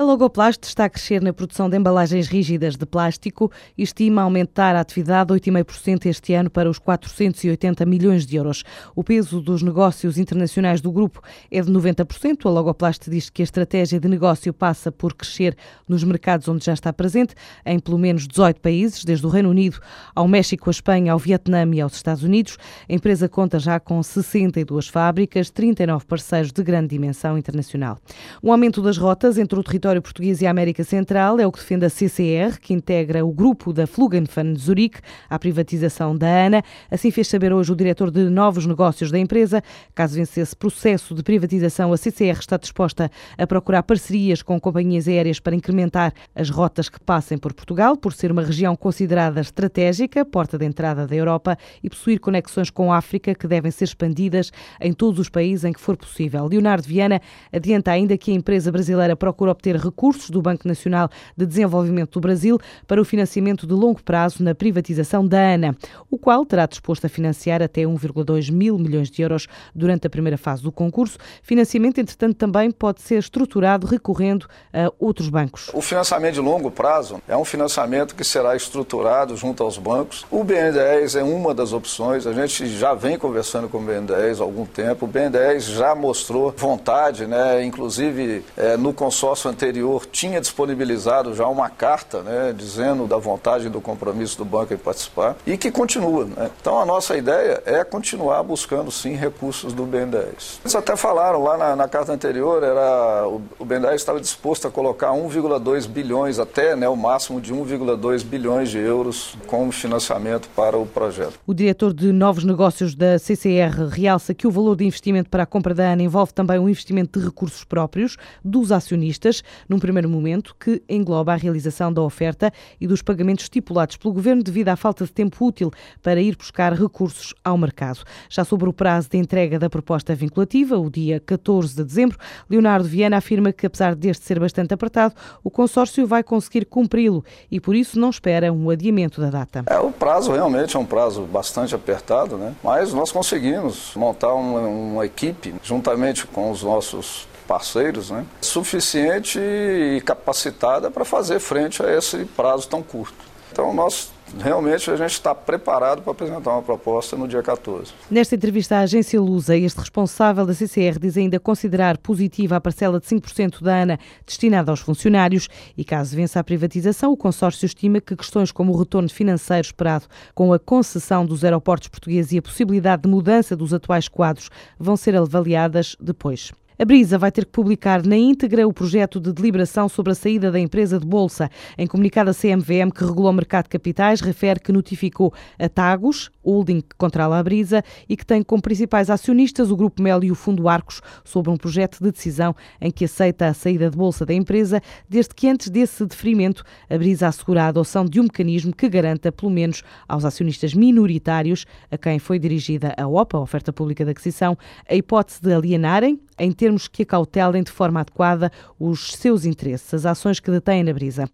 A Logoplast está a crescer na produção de embalagens rígidas de plástico e estima aumentar a atividade 8,5% este ano para os 480 milhões de euros. O peso dos negócios internacionais do grupo é de 90%. A Logoplast diz que a estratégia de negócio passa por crescer nos mercados onde já está presente, em pelo menos 18 países, desde o Reino Unido ao México, a Espanha, ao Vietnã e aos Estados Unidos. A empresa conta já com 62 fábricas, 39 parceiros de grande dimensão internacional. O aumento das rotas entre o território território português e a América Central é o que defende a CCR, que integra o grupo da Flugenfan Zurique à privatização da ANA. Assim fez saber hoje o diretor de novos negócios da empresa. Caso vencesse processo de privatização, a CCR está disposta a procurar parcerias com companhias aéreas para incrementar as rotas que passem por Portugal, por ser uma região considerada estratégica, porta de entrada da Europa e possuir conexões com a África que devem ser expandidas em todos os países em que for possível. Leonardo Viana adianta ainda que a empresa brasileira procura obter recursos do Banco Nacional de Desenvolvimento do Brasil para o financiamento de longo prazo na privatização da ANA, o qual terá disposto a financiar até 1,2 mil milhões de euros durante a primeira fase do concurso. Financiamento, entretanto, também pode ser estruturado recorrendo a outros bancos. O financiamento de longo prazo é um financiamento que será estruturado junto aos bancos. O BN10 é uma das opções, a gente já vem conversando com o BN10 há algum tempo. O BN10 já mostrou vontade, né, inclusive é, no consórcio anterior anterior tinha disponibilizado já uma carta né, dizendo da vontade do compromisso do banco em participar e que continua. Né? Então a nossa ideia é continuar buscando sim recursos do BNDES. Eles até falaram lá na, na carta anterior, era, o, o BNDES estava disposto a colocar 1,2 bilhões até né, o máximo de 1,2 bilhões de euros como financiamento para o projeto. O diretor de novos negócios da CCR realça que o valor de investimento para a compra da ANA envolve também um investimento de recursos próprios dos acionistas num primeiro momento, que engloba a realização da oferta e dos pagamentos estipulados pelo Governo devido à falta de tempo útil para ir buscar recursos ao mercado. Já sobre o prazo de entrega da proposta vinculativa, o dia 14 de dezembro, Leonardo Viana afirma que, apesar deste ser bastante apertado, o consórcio vai conseguir cumpri-lo e, por isso, não espera um adiamento da data. É, o prazo realmente é um prazo bastante apertado, né? mas nós conseguimos montar uma, uma equipe, juntamente com os nossos parceiros, né, suficiente e capacitada para fazer frente a esse prazo tão curto. Então, nós realmente a gente está preparado para apresentar uma proposta no dia 14. Nesta entrevista à agência Lusa, este responsável da CCR diz ainda considerar positiva a parcela de 5% da ANA destinada aos funcionários e caso vença a privatização, o consórcio estima que questões como o retorno financeiro esperado com a concessão dos aeroportos portugueses e a possibilidade de mudança dos atuais quadros vão ser avaliadas depois. A Brisa vai ter que publicar na íntegra o projeto de deliberação sobre a saída da empresa de bolsa. Em comunicado, a CMVM, que regulou o mercado de capitais, refere que notificou a Tagos, holding que controla a Brisa, e que tem como principais acionistas o Grupo Mel e o Fundo Arcos, sobre um projeto de decisão em que aceita a saída de bolsa da empresa, desde que antes desse deferimento a Brisa assegura a adoção de um mecanismo que garanta, pelo menos aos acionistas minoritários, a quem foi dirigida a OPA, a Oferta Pública de Aquisição, a hipótese de alienarem, em termos que acautelem de forma adequada os seus interesses, as ações que detêm na brisa.